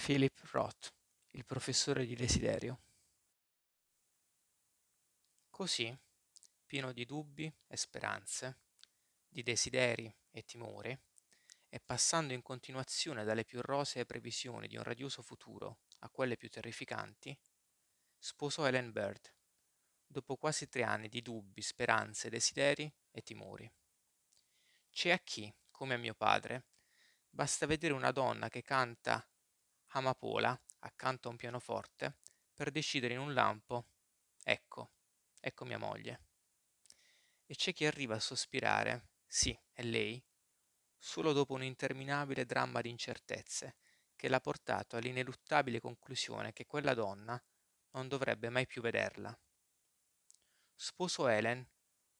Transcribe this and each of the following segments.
Philip Roth, il professore di desiderio. Così, pieno di dubbi e speranze, di desideri e timori, e passando in continuazione dalle più rosee previsioni di un radioso futuro a quelle più terrificanti, sposò Helen Bird, dopo quasi tre anni di dubbi, speranze, desideri e timori. C'è a chi, come a mio padre, basta vedere una donna che canta amapola accanto a un pianoforte per decidere in un lampo ecco ecco mia moglie e c'è chi arriva a sospirare sì è lei solo dopo un interminabile dramma di incertezze che l'ha portato all'ineluttabile conclusione che quella donna non dovrebbe mai più vederla. Sposo Helen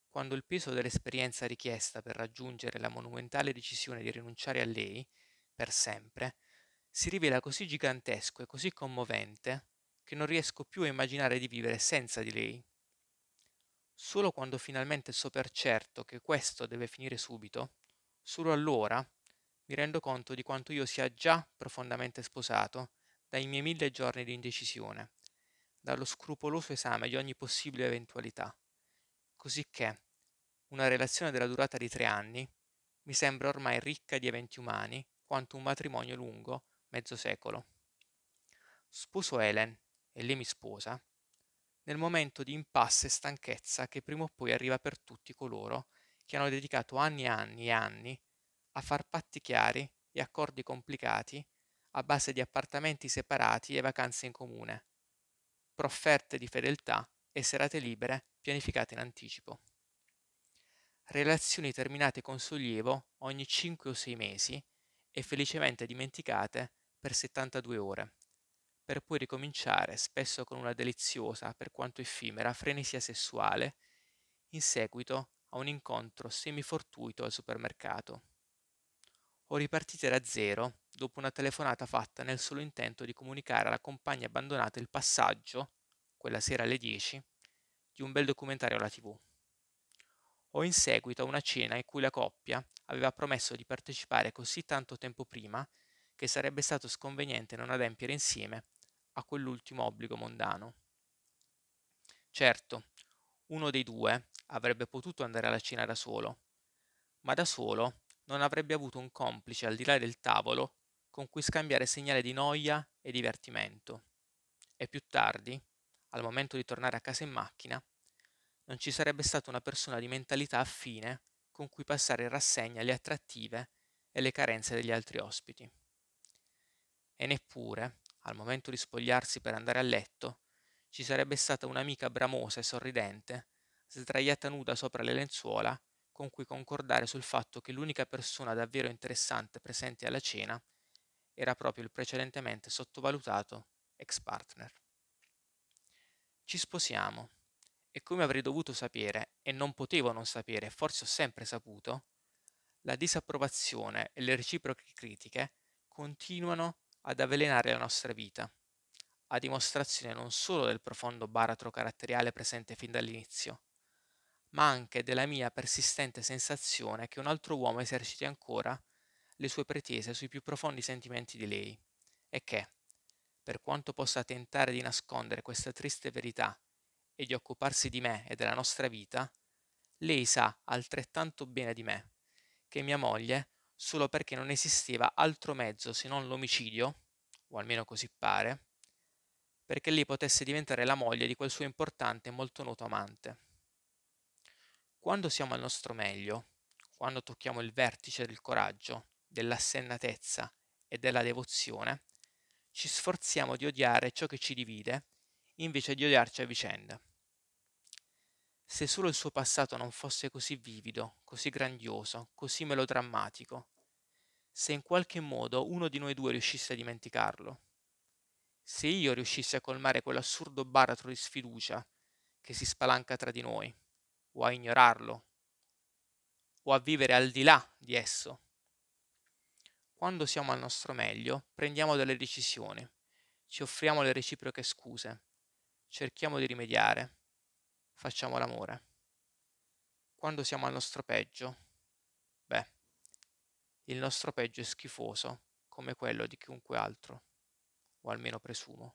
quando il peso dell'esperienza richiesta per raggiungere la monumentale decisione di rinunciare a lei per sempre si rivela così gigantesco e così commovente che non riesco più a immaginare di vivere senza di lei. Solo quando finalmente so per certo che questo deve finire subito, solo allora mi rendo conto di quanto io sia già profondamente sposato dai miei mille giorni di indecisione, dallo scrupoloso esame di ogni possibile eventualità, cosicché una relazione della durata di tre anni mi sembra ormai ricca di eventi umani quanto un matrimonio lungo mezzo secolo. Sposo Helen e lei mi sposa nel momento di impasse e stanchezza che prima o poi arriva per tutti coloro che hanno dedicato anni e anni e anni a far patti chiari e accordi complicati a base di appartamenti separati e vacanze in comune, profferte di fedeltà e serate libere pianificate in anticipo. Relazioni terminate con sollievo ogni 5 o 6 mesi e felicemente dimenticate per 72 ore, per poi ricominciare, spesso con una deliziosa, per quanto effimera, frenesia sessuale, in seguito a un incontro semifortuito al supermercato. O ripartite da zero dopo una telefonata fatta nel solo intento di comunicare alla compagna abbandonata il passaggio, quella sera alle 10, di un bel documentario alla tv. O in seguito a una cena in cui la coppia aveva promesso di partecipare così tanto tempo prima che sarebbe stato sconveniente non adempiere insieme a quell'ultimo obbligo mondano. Certo, uno dei due avrebbe potuto andare alla cena da solo, ma da solo non avrebbe avuto un complice al di là del tavolo con cui scambiare segnale di noia e divertimento. E più tardi, al momento di tornare a casa in macchina, non ci sarebbe stata una persona di mentalità affine con cui passare in rassegna le attrattive e le carenze degli altri ospiti e neppure, al momento di spogliarsi per andare a letto, ci sarebbe stata un'amica bramosa e sorridente, sdraiata nuda sopra le lenzuola, con cui concordare sul fatto che l'unica persona davvero interessante presente alla cena era proprio il precedentemente sottovalutato ex partner. Ci sposiamo, e come avrei dovuto sapere, e non potevo non sapere, forse ho sempre saputo, la disapprovazione e le reciproche critiche continuano ad avvelenare la nostra vita, a dimostrazione non solo del profondo baratro caratteriale presente fin dall'inizio, ma anche della mia persistente sensazione che un altro uomo eserciti ancora le sue pretese sui più profondi sentimenti di lei, e che, per quanto possa tentare di nascondere questa triste verità e di occuparsi di me e della nostra vita, lei sa altrettanto bene di me che mia moglie solo perché non esisteva altro mezzo se non l'omicidio, o almeno così pare, perché lei potesse diventare la moglie di quel suo importante e molto noto amante. Quando siamo al nostro meglio, quando tocchiamo il vertice del coraggio, dell'assennatezza e della devozione, ci sforziamo di odiare ciò che ci divide invece di odiarci a vicenda. Se solo il suo passato non fosse così vivido, così grandioso, così melodrammatico, se in qualche modo uno di noi due riuscisse a dimenticarlo, se io riuscissi a colmare quell'assurdo baratro di sfiducia che si spalanca tra di noi, o a ignorarlo, o a vivere al di là di esso. Quando siamo al nostro meglio, prendiamo delle decisioni, ci offriamo le reciproche scuse, cerchiamo di rimediare, facciamo l'amore. Quando siamo al nostro peggio, beh, il nostro peggio è schifoso come quello di chiunque altro. o almeno presumo.